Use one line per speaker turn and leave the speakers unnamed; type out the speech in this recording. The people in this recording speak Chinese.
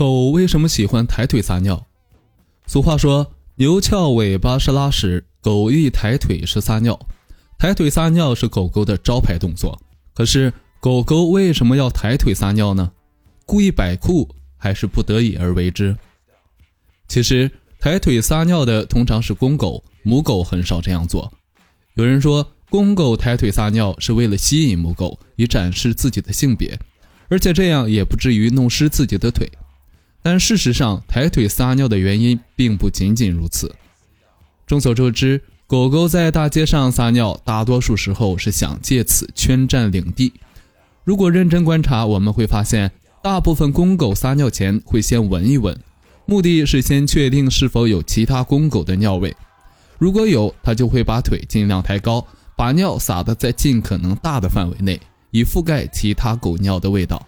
狗为什么喜欢抬腿撒尿？俗话说，牛翘尾巴是拉屎，狗一抬腿是撒尿。抬腿撒尿是狗狗的招牌动作。可是，狗狗为什么要抬腿撒尿呢？故意摆酷，还是不得已而为之？其实，抬腿撒尿的通常是公狗，母狗很少这样做。有人说，公狗抬腿撒尿是为了吸引母狗，以展示自己的性别，而且这样也不至于弄湿自己的腿。但事实上，抬腿撒尿的原因并不仅仅如此。众所周知，狗狗在大街上撒尿，大多数时候是想借此圈占领地。如果认真观察，我们会发现，大部分公狗撒尿前会先闻一闻，目的是先确定是否有其他公狗的尿味。如果有，它就会把腿尽量抬高，把尿撒得在尽可能大的范围内，以覆盖其他狗尿的味道。